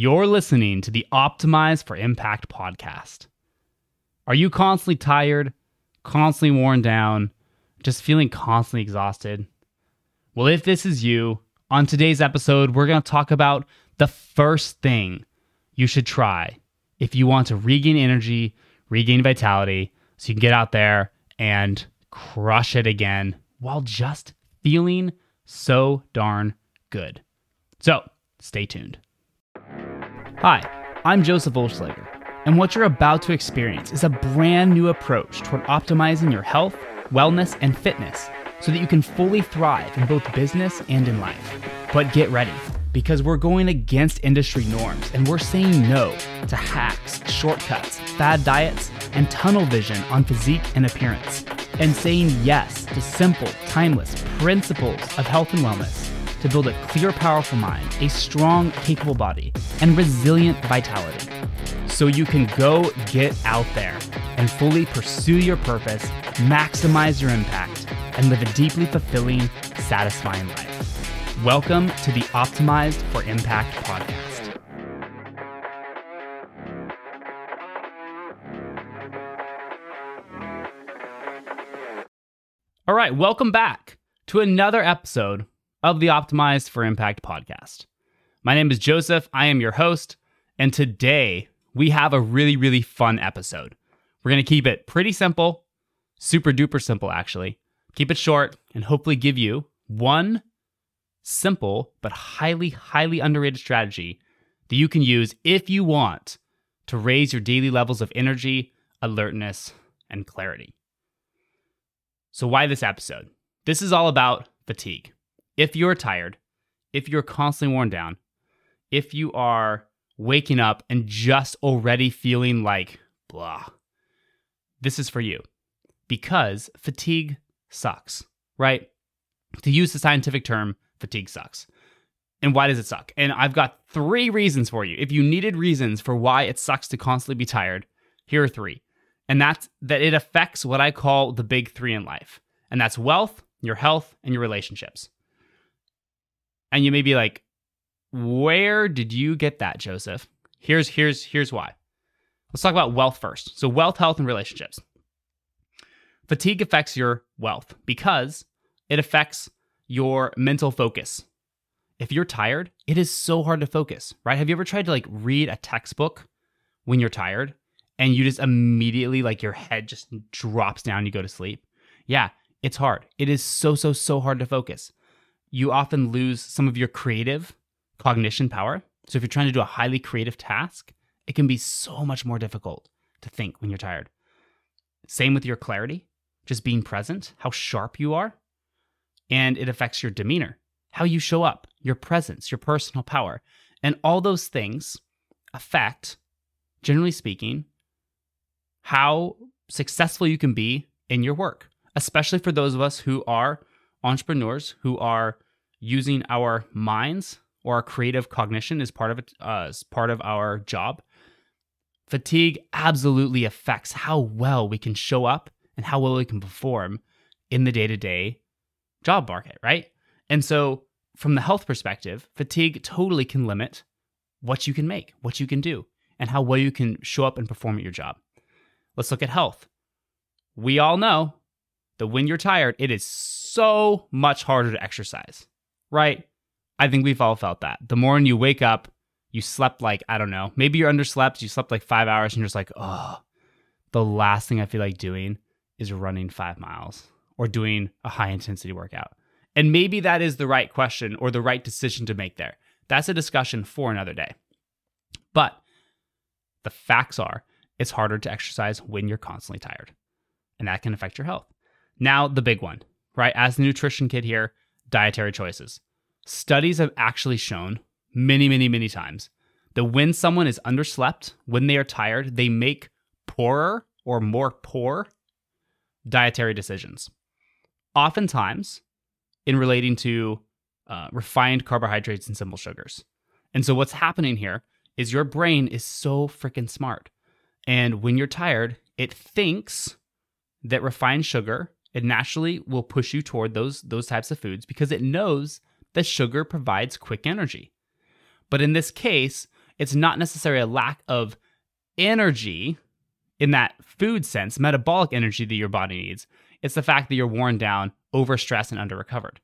You're listening to the Optimize for Impact podcast. Are you constantly tired, constantly worn down, just feeling constantly exhausted? Well, if this is you, on today's episode, we're going to talk about the first thing you should try if you want to regain energy, regain vitality, so you can get out there and crush it again while just feeling so darn good. So stay tuned. Hi, I'm Joseph Olschlager, and what you're about to experience is a brand new approach toward optimizing your health, wellness, and fitness so that you can fully thrive in both business and in life. But get ready because we're going against industry norms and we're saying no to hacks, shortcuts, fad diets, and tunnel vision on physique and appearance, and saying yes to simple, timeless principles of health and wellness to build a clear, powerful mind, a strong, capable body, and resilient vitality. So you can go get out there and fully pursue your purpose, maximize your impact, and live a deeply fulfilling, satisfying life. Welcome to the Optimized for Impact podcast. All right, welcome back to another episode of the Optimized for Impact podcast. My name is Joseph. I am your host. And today we have a really, really fun episode. We're going to keep it pretty simple, super duper simple, actually. Keep it short and hopefully give you one simple but highly, highly underrated strategy that you can use if you want to raise your daily levels of energy, alertness, and clarity. So, why this episode? This is all about fatigue. If you're tired, if you're constantly worn down, if you are waking up and just already feeling like blah, this is for you because fatigue sucks, right? To use the scientific term, fatigue sucks. And why does it suck? And I've got three reasons for you. If you needed reasons for why it sucks to constantly be tired, here are three and that's that it affects what I call the big three in life, and that's wealth, your health, and your relationships. And you may be like, where did you get that, Joseph? Here's here's here's why. Let's talk about wealth first. So wealth, health, and relationships. Fatigue affects your wealth because it affects your mental focus. If you're tired, it is so hard to focus, right? Have you ever tried to like read a textbook when you're tired? and you just immediately like your head just drops down you go to sleep yeah it's hard it is so so so hard to focus you often lose some of your creative cognition power. So if you're trying to do a highly creative task it can be so much more difficult to think when you're tired. Same with your clarity just being present how sharp you are and it affects your demeanor how you show up your presence your personal power and all those things affect generally speaking how successful you can be in your work, especially for those of us who are entrepreneurs who are using our minds or our creative cognition as part of it uh, as part of our job. Fatigue absolutely affects how well we can show up and how well we can perform in the day-to-day job market, right? And so from the health perspective, fatigue totally can limit what you can make, what you can do, and how well you can show up and perform at your job. Let's look at health. We all know that when you're tired, it is so much harder to exercise, right? I think we've all felt that. The morning you wake up, you slept like, I don't know, maybe you're underslept, you slept like five hours, and you're just like, oh, the last thing I feel like doing is running five miles or doing a high intensity workout. And maybe that is the right question or the right decision to make there. That's a discussion for another day. But the facts are it's harder to exercise when you're constantly tired. And that can affect your health. Now, the big one, right? As the nutrition kid here, dietary choices. Studies have actually shown many, many, many times that when someone is underslept, when they are tired, they make poorer or more poor dietary decisions. Oftentimes, in relating to uh, refined carbohydrates and simple sugars. And so, what's happening here is your brain is so freaking smart. And when you're tired, it thinks that refined sugar, it naturally will push you toward those, those types of foods because it knows that sugar provides quick energy. But in this case, it's not necessarily a lack of energy in that food sense, metabolic energy that your body needs. It's the fact that you're worn down, overstressed, and under recovered,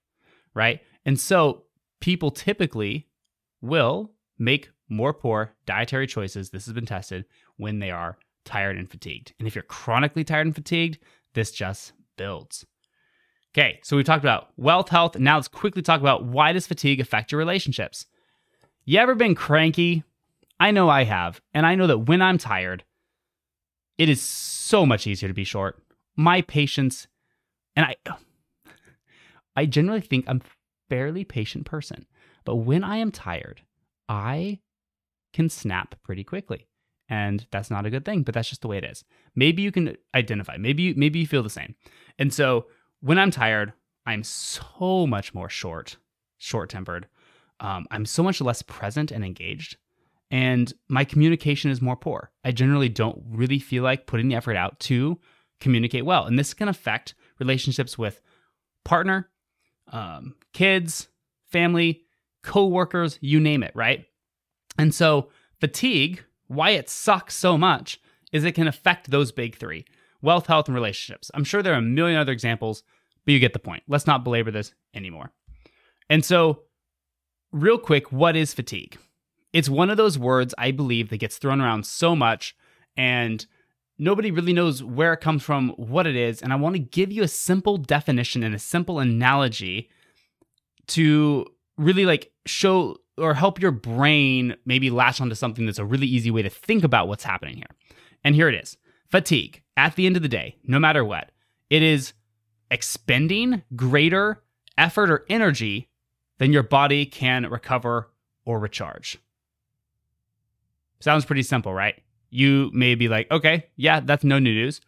right? And so people typically will make more poor dietary choices. This has been tested when they are tired and fatigued. And if you're chronically tired and fatigued, this just builds. Okay, so we've talked about wealth, health. Now let's quickly talk about why does fatigue affect your relationships? You ever been cranky? I know I have. And I know that when I'm tired, it is so much easier to be short. My patience, and I, I generally think I'm fairly patient person, but when I am tired, I can snap pretty quickly, and that's not a good thing. But that's just the way it is. Maybe you can identify. Maybe you, maybe you feel the same. And so when I'm tired, I'm so much more short, short tempered. Um, I'm so much less present and engaged and my communication is more poor. I generally don't really feel like putting the effort out to communicate well. And this can affect relationships with partner, um, kids, family, coworkers, you name it, right? And so, fatigue, why it sucks so much, is it can affect those big three wealth, health, and relationships. I'm sure there are a million other examples, but you get the point. Let's not belabor this anymore. And so, real quick, what is fatigue? it's one of those words I believe that gets thrown around so much and nobody really knows where it comes from, what it is. And I want to give you a simple definition and a simple analogy to really like show or help your brain maybe latch onto something that's a really easy way to think about what's happening here. And here it is fatigue. At the end of the day, no matter what, it is expending greater effort or energy than your body can recover or recharge. Sounds pretty simple, right? You may be like, okay, yeah, that's no new news.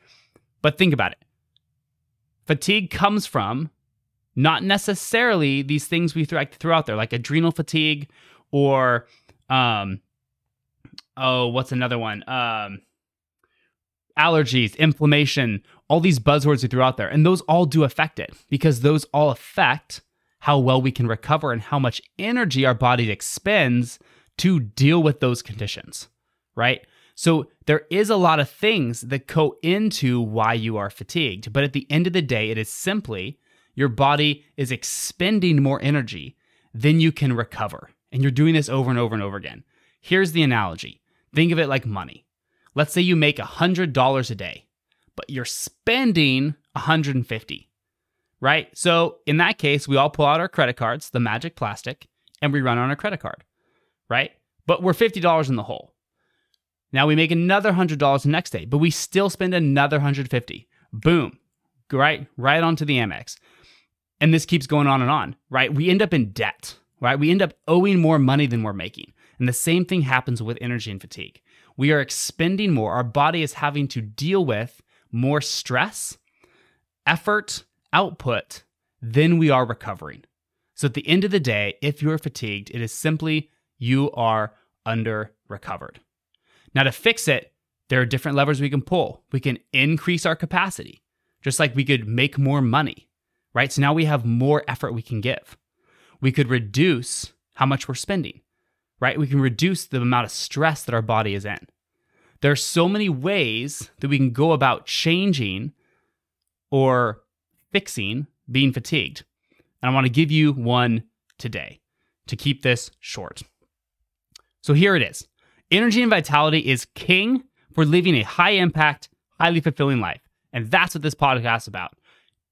But think about it. Fatigue comes from not necessarily these things we throw, throw out there, like adrenal fatigue or, um, oh, what's another one? Um, allergies, inflammation, all these buzzwords we threw out there. And those all do affect it because those all affect how well we can recover and how much energy our body expends to deal with those conditions, right? So there is a lot of things that go into why you are fatigued. But at the end of the day, it is simply your body is expending more energy than you can recover. And you're doing this over and over and over again. Here's the analogy think of it like money. Let's say you make $100 a day, but you're spending 150 right? So in that case, we all pull out our credit cards, the magic plastic, and we run on our credit card right? But we're $50 in the hole. Now we make another $100 the next day, but we still spend another 150. Boom. Right? Right onto the Amex. And this keeps going on and on, right? We end up in debt, right? We end up owing more money than we're making. And the same thing happens with energy and fatigue. We are expending more. Our body is having to deal with more stress, effort, output than we are recovering. So at the end of the day, if you're fatigued, it is simply you are under recovered. Now, to fix it, there are different levers we can pull. We can increase our capacity, just like we could make more money, right? So now we have more effort we can give. We could reduce how much we're spending, right? We can reduce the amount of stress that our body is in. There are so many ways that we can go about changing or fixing being fatigued. And I want to give you one today to keep this short. So here it is energy and vitality is king for living a high impact, highly fulfilling life. And that's what this podcast is about.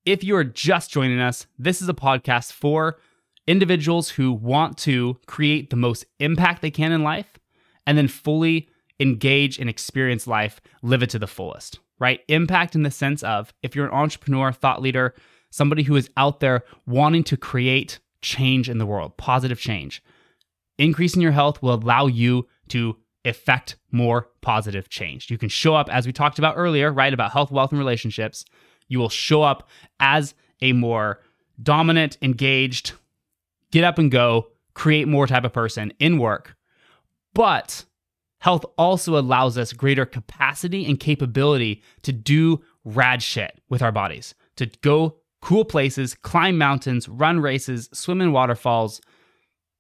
If you are just joining us, this is a podcast for individuals who want to create the most impact they can in life and then fully engage and experience life, live it to the fullest, right? Impact in the sense of if you're an entrepreneur, thought leader, somebody who is out there wanting to create change in the world, positive change, increasing your health will allow you to effect more positive change. You can show up, as we talked about earlier, right, about health, wealth, and relationships. You will show up as a more dominant, engaged, get up and go, create more type of person in work. But health also allows us greater capacity and capability to do rad shit with our bodies, to go cool places, climb mountains, run races, swim in waterfalls,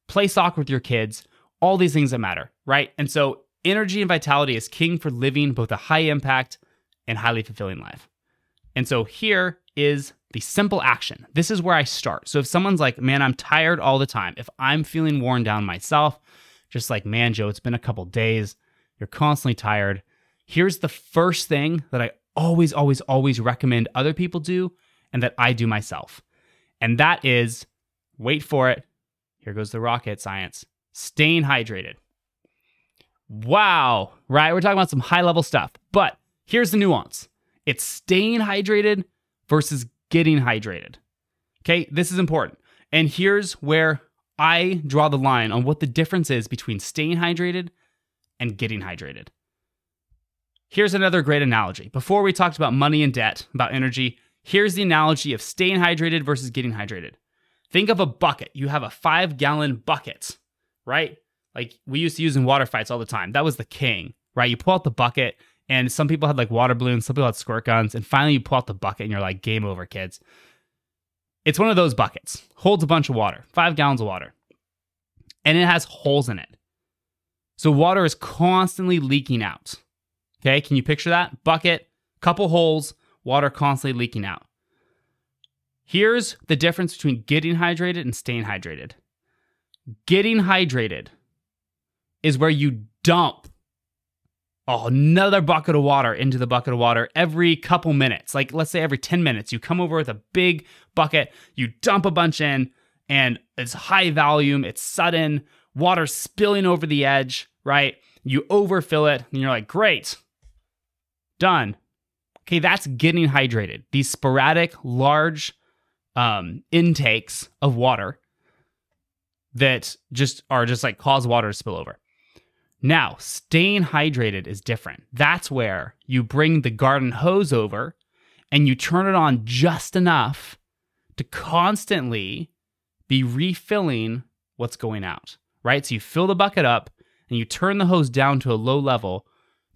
play soccer with your kids, all these things that matter, right? And so energy and vitality is king for living both a high impact and highly fulfilling life. And so here is the simple action. This is where I start. So if someone's like, man, I'm tired all the time, if I'm feeling worn down myself, just like, man, Joe, it's been a couple days, you're constantly tired. Here's the first thing that I always, always, always recommend other people do and that I do myself. And that is wait for it. Here goes the rocket science staying hydrated. Wow, right? We're talking about some high level stuff, but here's the nuance it's staying hydrated versus getting hydrated. Okay, this is important. And here's where I draw the line on what the difference is between staying hydrated and getting hydrated. Here's another great analogy. Before we talked about money and debt, about energy, here's the analogy of staying hydrated versus getting hydrated. Think of a bucket. You have a five gallon bucket, right? Like we used to use in water fights all the time. That was the king, right? You pull out the bucket, and some people had like water balloons, some people had squirt guns, and finally you pull out the bucket and you're like, game over, kids. It's one of those buckets, holds a bunch of water, five gallons of water, and it has holes in it. So water is constantly leaking out. Okay, can you picture that? Bucket, couple holes, water constantly leaking out. Here's the difference between getting hydrated and staying hydrated. Getting hydrated is where you dump another bucket of water into the bucket of water every couple minutes. Like, let's say every 10 minutes, you come over with a big bucket, you dump a bunch in, and it's high volume, it's sudden, water spilling over the edge, right? You overfill it, and you're like, great, done. Okay, that's getting hydrated. These sporadic, large um, intakes of water that just are just like cause water to spill over. Now, staying hydrated is different. That's where you bring the garden hose over and you turn it on just enough to constantly be refilling what's going out, right? So you fill the bucket up and you turn the hose down to a low level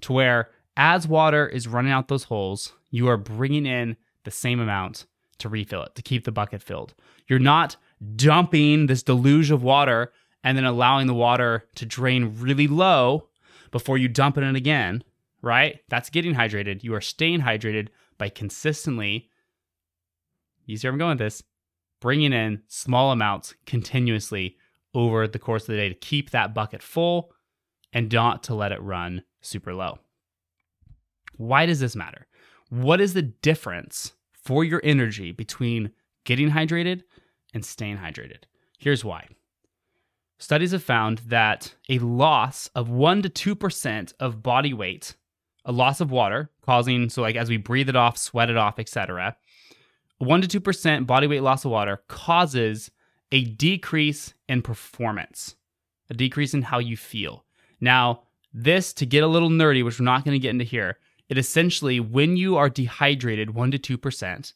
to where as water is running out those holes, you are bringing in the same amount to refill it, to keep the bucket filled. You're not dumping this deluge of water and then allowing the water to drain really low before you dump it in again, right? That's getting hydrated. You are staying hydrated by consistently, you see where I'm going with this, bringing in small amounts continuously over the course of the day to keep that bucket full and not to let it run super low. Why does this matter? What is the difference for your energy between getting hydrated and staying hydrated? Here's why. Studies have found that a loss of 1 to 2% of body weight, a loss of water, causing, so like as we breathe it off, sweat it off, etc., 1 to 2% body weight loss of water causes a decrease in performance, a decrease in how you feel. Now, this, to get a little nerdy, which we're not going to get into here, it essentially, when you are dehydrated 1 to 2%,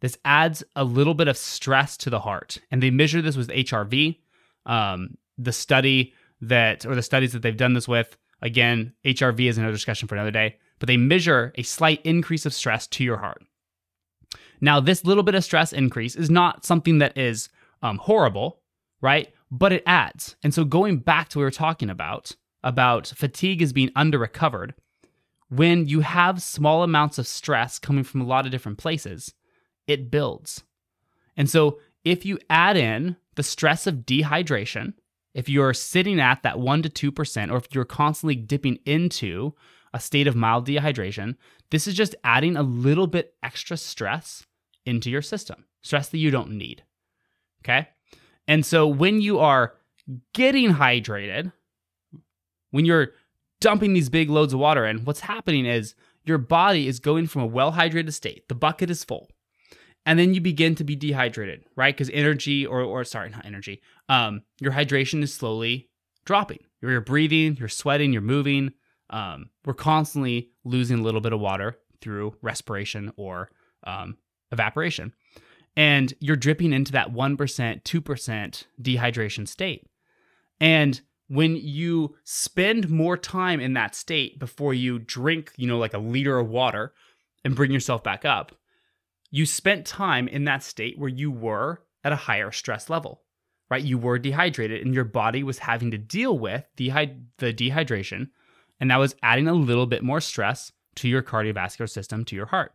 this adds a little bit of stress to the heart. And they measure this with HRV, um, the study that, or the studies that they've done this with, again, HRV is another discussion for another day, but they measure a slight increase of stress to your heart. Now, this little bit of stress increase is not something that is um, horrible, right? But it adds. And so, going back to what we were talking about, about fatigue is being under recovered, when you have small amounts of stress coming from a lot of different places, it builds. And so, if you add in the stress of dehydration, if you're sitting at that 1 to 2%, or if you're constantly dipping into a state of mild dehydration, this is just adding a little bit extra stress into your system, stress that you don't need. Okay. And so when you are getting hydrated, when you're dumping these big loads of water in, what's happening is your body is going from a well hydrated state, the bucket is full, and then you begin to be dehydrated, right? Because energy, or or sorry, not energy, um, your hydration is slowly dropping. You're breathing, you're sweating, you're moving. Um, we're constantly losing a little bit of water through respiration or um, evaporation, and you're dripping into that one percent, two percent dehydration state. And when you spend more time in that state before you drink, you know, like a liter of water and bring yourself back up, you spent time in that state where you were at a higher stress level. right? You were dehydrated and your body was having to deal with the dehydration, and that was adding a little bit more stress to your cardiovascular system, to your heart.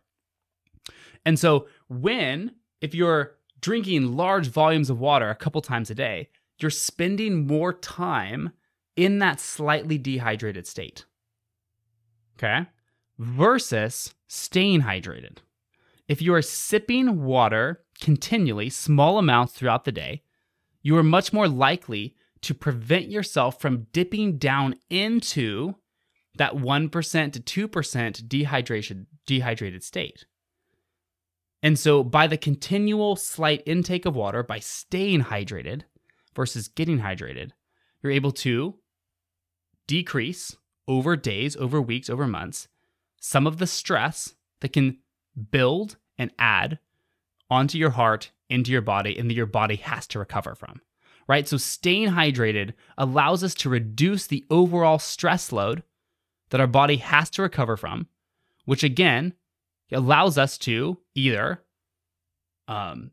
And so, when, if you're drinking large volumes of water a couple times a day, you're spending more time in that slightly dehydrated state. Okay? Versus staying hydrated. If you are sipping water continually, small amounts throughout the day, you are much more likely to prevent yourself from dipping down into that 1% to 2% dehydration dehydrated state. And so by the continual slight intake of water by staying hydrated versus getting hydrated, you're able to decrease over days, over weeks, over months some of the stress that can build and add onto your heart, into your body, and that your body has to recover from. Right? So staying hydrated allows us to reduce the overall stress load that our body has to recover from, which again allows us to either um,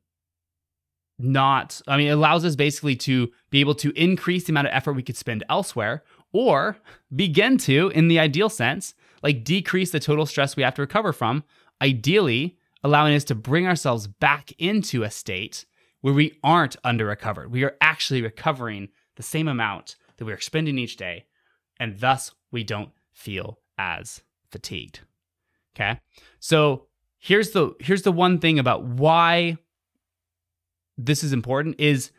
not, I mean, it allows us basically to be able to increase the amount of effort we could spend elsewhere or begin to, in the ideal sense, like decrease the total stress we have to recover from, ideally allowing us to bring ourselves back into a state where we aren't under recovered. We are actually recovering the same amount that we're spending each day, and thus we don't feel as fatigued. Okay. So here's the here's the one thing about why this is important is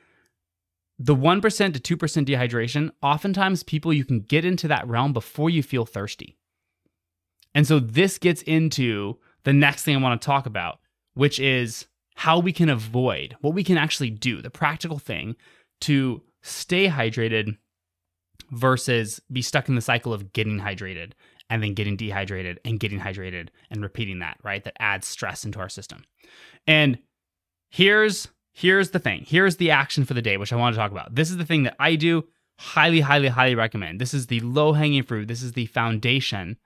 the 1% to 2% dehydration, oftentimes people you can get into that realm before you feel thirsty. And so this gets into the next thing I want to talk about, which is how we can avoid what we can actually do, the practical thing to stay hydrated versus be stuck in the cycle of getting hydrated and then getting dehydrated and getting hydrated and repeating that, right? That adds stress into our system. And here's here's the thing. Here's the action for the day, which I want to talk about. This is the thing that I do highly, highly, highly recommend. This is the low hanging fruit. This is the foundation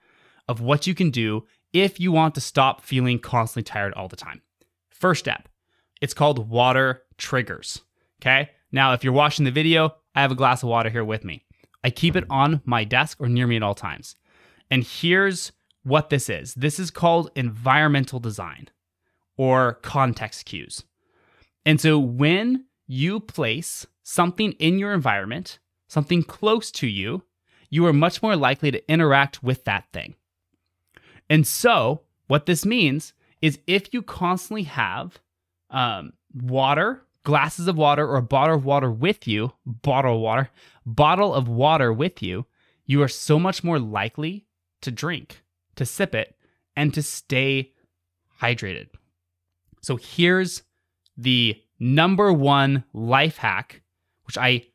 of what you can do if you want to stop feeling constantly tired all the time. First step, it's called water triggers. Okay. Now, if you're watching the video, I have a glass of water here with me. I keep it on my desk or near me at all times. And here's what this is this is called environmental design or context cues. And so when you place something in your environment, something close to you, you are much more likely to interact with that thing. And so, what this means is if you constantly have um, water, glasses of water, or a bottle of water with you, bottle of water, bottle of water with you, you are so much more likely to drink, to sip it, and to stay hydrated. So here's the number one life hack, which I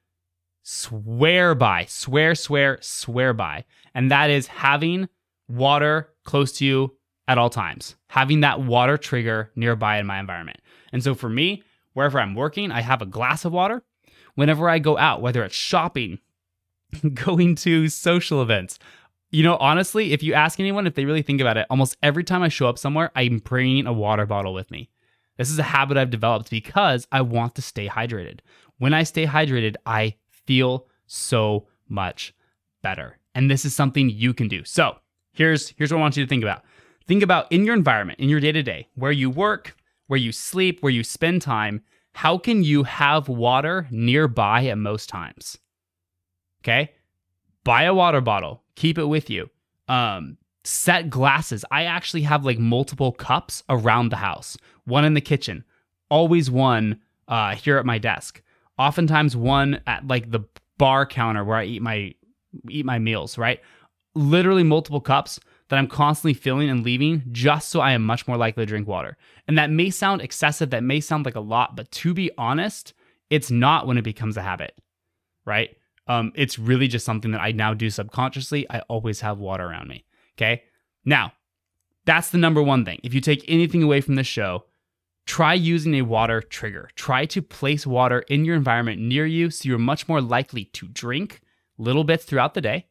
swear by, swear, swear, swear by, and that is having water close to you at all times, having that water trigger nearby in my environment. And so for me, wherever I'm working, I have a glass of water. Whenever I go out, whether it's shopping, going to social events, you know, honestly, if you ask anyone if they really think about it, almost every time I show up somewhere, I'm bringing a water bottle with me. This is a habit I've developed because I want to stay hydrated. When I stay hydrated, I feel so much better. And this is something you can do. So, here's here's what I want you to think about. Think about in your environment, in your day-to-day, where you work, where you sleep, where you spend time, how can you have water nearby at most times? Okay? Buy a water bottle, keep it with you. Um, set glasses. I actually have like multiple cups around the house. One in the kitchen, always one uh, here at my desk. Oftentimes one at like the bar counter where I eat my eat my meals, right? Literally multiple cups that I'm constantly filling and leaving just so I am much more likely to drink water. And that may sound excessive, that may sound like a lot, but to be honest, it's not when it becomes a habit, right? Um, it's really just something that I now do subconsciously. I always have water around me. Okay. Now, that's the number one thing. If you take anything away from this show, try using a water trigger. Try to place water in your environment near you so you're much more likely to drink little bits throughout the day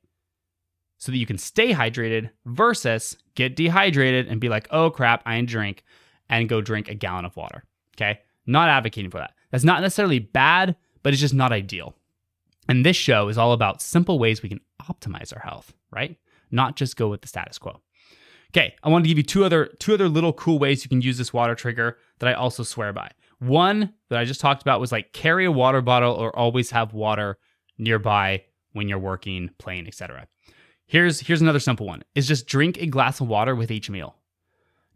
so that you can stay hydrated versus get dehydrated and be like, oh crap, I to drink and go drink a gallon of water. Okay. Not advocating for that. That's not necessarily bad, but it's just not ideal. And this show is all about simple ways we can optimize our health, right? Not just go with the status quo. Okay, I want to give you two other two other little cool ways you can use this water trigger that I also swear by. One that I just talked about was like carry a water bottle or always have water nearby when you're working, playing, etc. Here's here's another simple one. Is just drink a glass of water with each meal.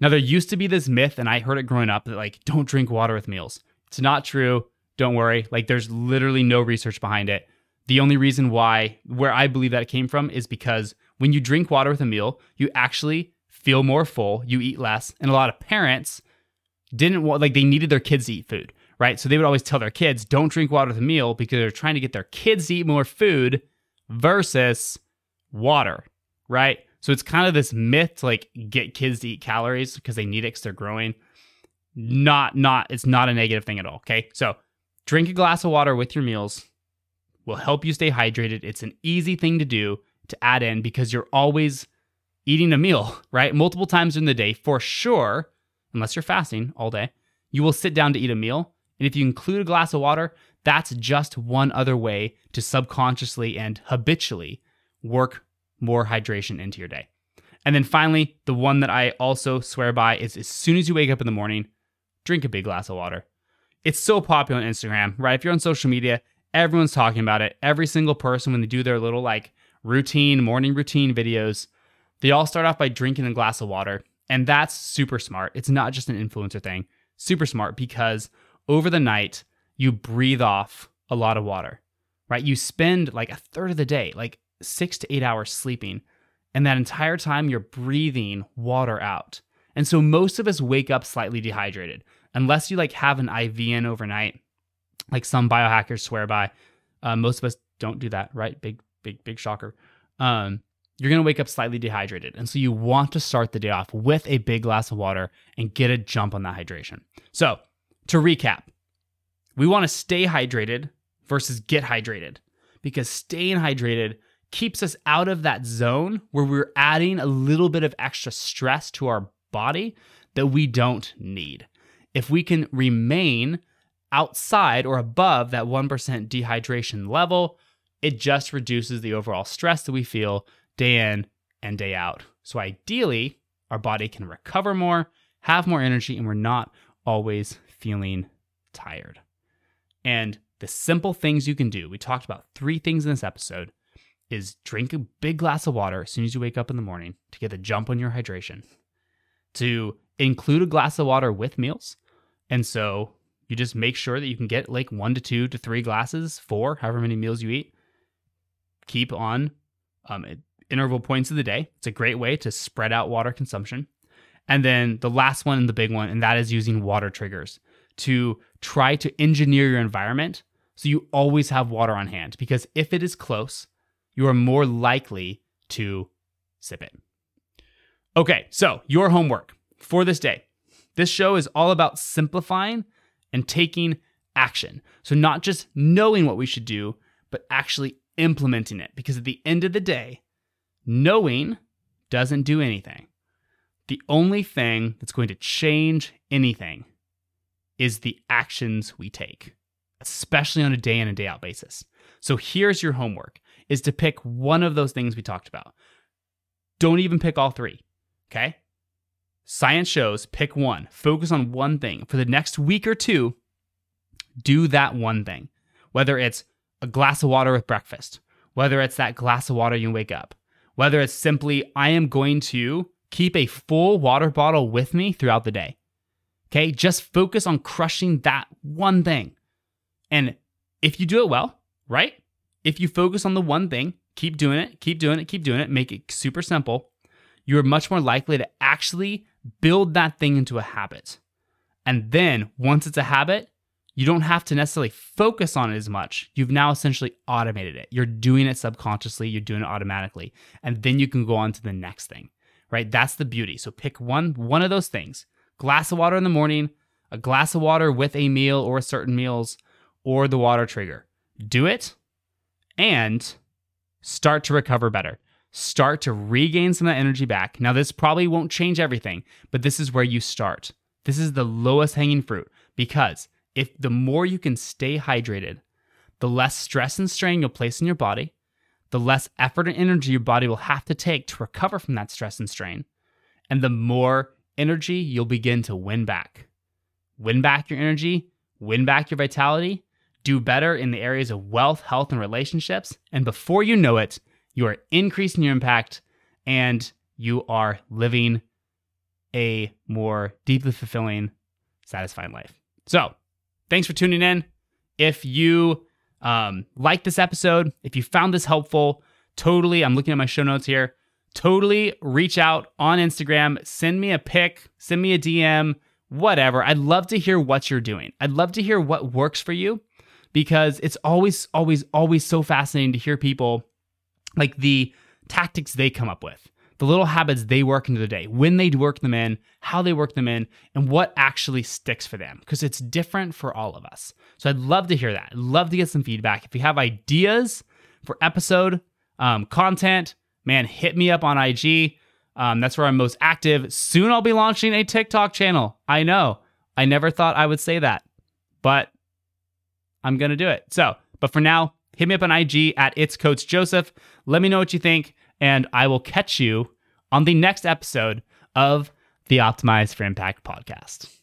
Now there used to be this myth and I heard it growing up that like don't drink water with meals. It's not true. Don't worry. Like there's literally no research behind it. The only reason why where I believe that it came from is because when you drink water with a meal, you actually feel more full, you eat less, and a lot of parents didn't want like they needed their kids to eat food, right? So they would always tell their kids, "Don't drink water with a meal" because they're trying to get their kids to eat more food versus water, right? So it's kind of this myth to like get kids to eat calories because they need it because they're growing. Not, not, it's not a negative thing at all. Okay. So drink a glass of water with your meals will help you stay hydrated. It's an easy thing to do to add in because you're always eating a meal, right? Multiple times in the day for sure, unless you're fasting all day, you will sit down to eat a meal. And if you include a glass of water, that's just one other way to subconsciously and habitually work more hydration into your day. And then finally, the one that I also swear by is as soon as you wake up in the morning, drink a big glass of water. It's so popular on Instagram, right? If you're on social media, everyone's talking about it. Every single person, when they do their little like routine, morning routine videos, they all start off by drinking a glass of water. And that's super smart. It's not just an influencer thing. Super smart because over the night, you breathe off a lot of water, right? You spend like a third of the day, like six to eight hours sleeping. And that entire time, you're breathing water out. And so most of us wake up slightly dehydrated, unless you like have an IV in overnight, like some biohackers swear by. Uh, most of us don't do that, right? Big, big, big shocker. Um, you're going to wake up slightly dehydrated. And so you want to start the day off with a big glass of water and get a jump on that hydration. So, to recap, we want to stay hydrated versus get hydrated because staying hydrated keeps us out of that zone where we're adding a little bit of extra stress to our body that we don't need. If we can remain outside or above that 1% dehydration level, it just reduces the overall stress that we feel day in and day out. So ideally, our body can recover more, have more energy, and we're not always feeling tired. And the simple things you can do, we talked about three things in this episode, is drink a big glass of water as soon as you wake up in the morning to get the jump on your hydration, to include a glass of water with meals. And so you just make sure that you can get like one to two to three glasses, four, however many meals you eat. Keep on um, interval points of the day. It's a great way to spread out water consumption. And then the last one and the big one, and that is using water triggers to try to engineer your environment so you always have water on hand. Because if it is close, you are more likely to sip it. Okay, so your homework for this day. This show is all about simplifying and taking action. So, not just knowing what we should do, but actually implementing it. Because at the end of the day, Knowing doesn't do anything. The only thing that's going to change anything is the actions we take, especially on a day in and day out basis. So here's your homework is to pick one of those things we talked about. Don't even pick all three. Okay? Science shows pick one, focus on one thing. For the next week or two, do that one thing. Whether it's a glass of water with breakfast, whether it's that glass of water you wake up, whether it's simply, I am going to keep a full water bottle with me throughout the day. Okay, just focus on crushing that one thing. And if you do it well, right? If you focus on the one thing, keep doing it, keep doing it, keep doing it, make it super simple, you're much more likely to actually build that thing into a habit. And then once it's a habit, you don't have to necessarily focus on it as much. You've now essentially automated it. You're doing it subconsciously, you're doing it automatically. And then you can go on to the next thing. Right? That's the beauty. So pick one one of those things. Glass of water in the morning, a glass of water with a meal or certain meals or the water trigger. Do it and start to recover better. Start to regain some of that energy back. Now this probably won't change everything, but this is where you start. This is the lowest hanging fruit because if the more you can stay hydrated, the less stress and strain you'll place in your body, the less effort and energy your body will have to take to recover from that stress and strain, and the more energy you'll begin to win back. Win back your energy, win back your vitality, do better in the areas of wealth, health, and relationships. And before you know it, you are increasing your impact and you are living a more deeply fulfilling, satisfying life. So, thanks for tuning in. If you um, like this episode, if you found this helpful, totally, I'm looking at my show notes here. Totally reach out on Instagram, send me a pic, send me a DM, whatever. I'd love to hear what you're doing. I'd love to hear what works for you because it's always, always, always so fascinating to hear people like the tactics they come up with, the little habits they work into the day, when they work them in, how they work them in, and what actually sticks for them because it's different for all of us. So I'd love to hear that. I'd love to get some feedback. If you have ideas for episode um, content, man, hit me up on IG. Um, that's where I'm most active. Soon I'll be launching a TikTok channel. I know. I never thought I would say that, but I'm going to do it. So, but for now, hit me up on IG at It's Coach Joseph. Let me know what you think, and I will catch you on the next episode of the Optimize for Impact podcast.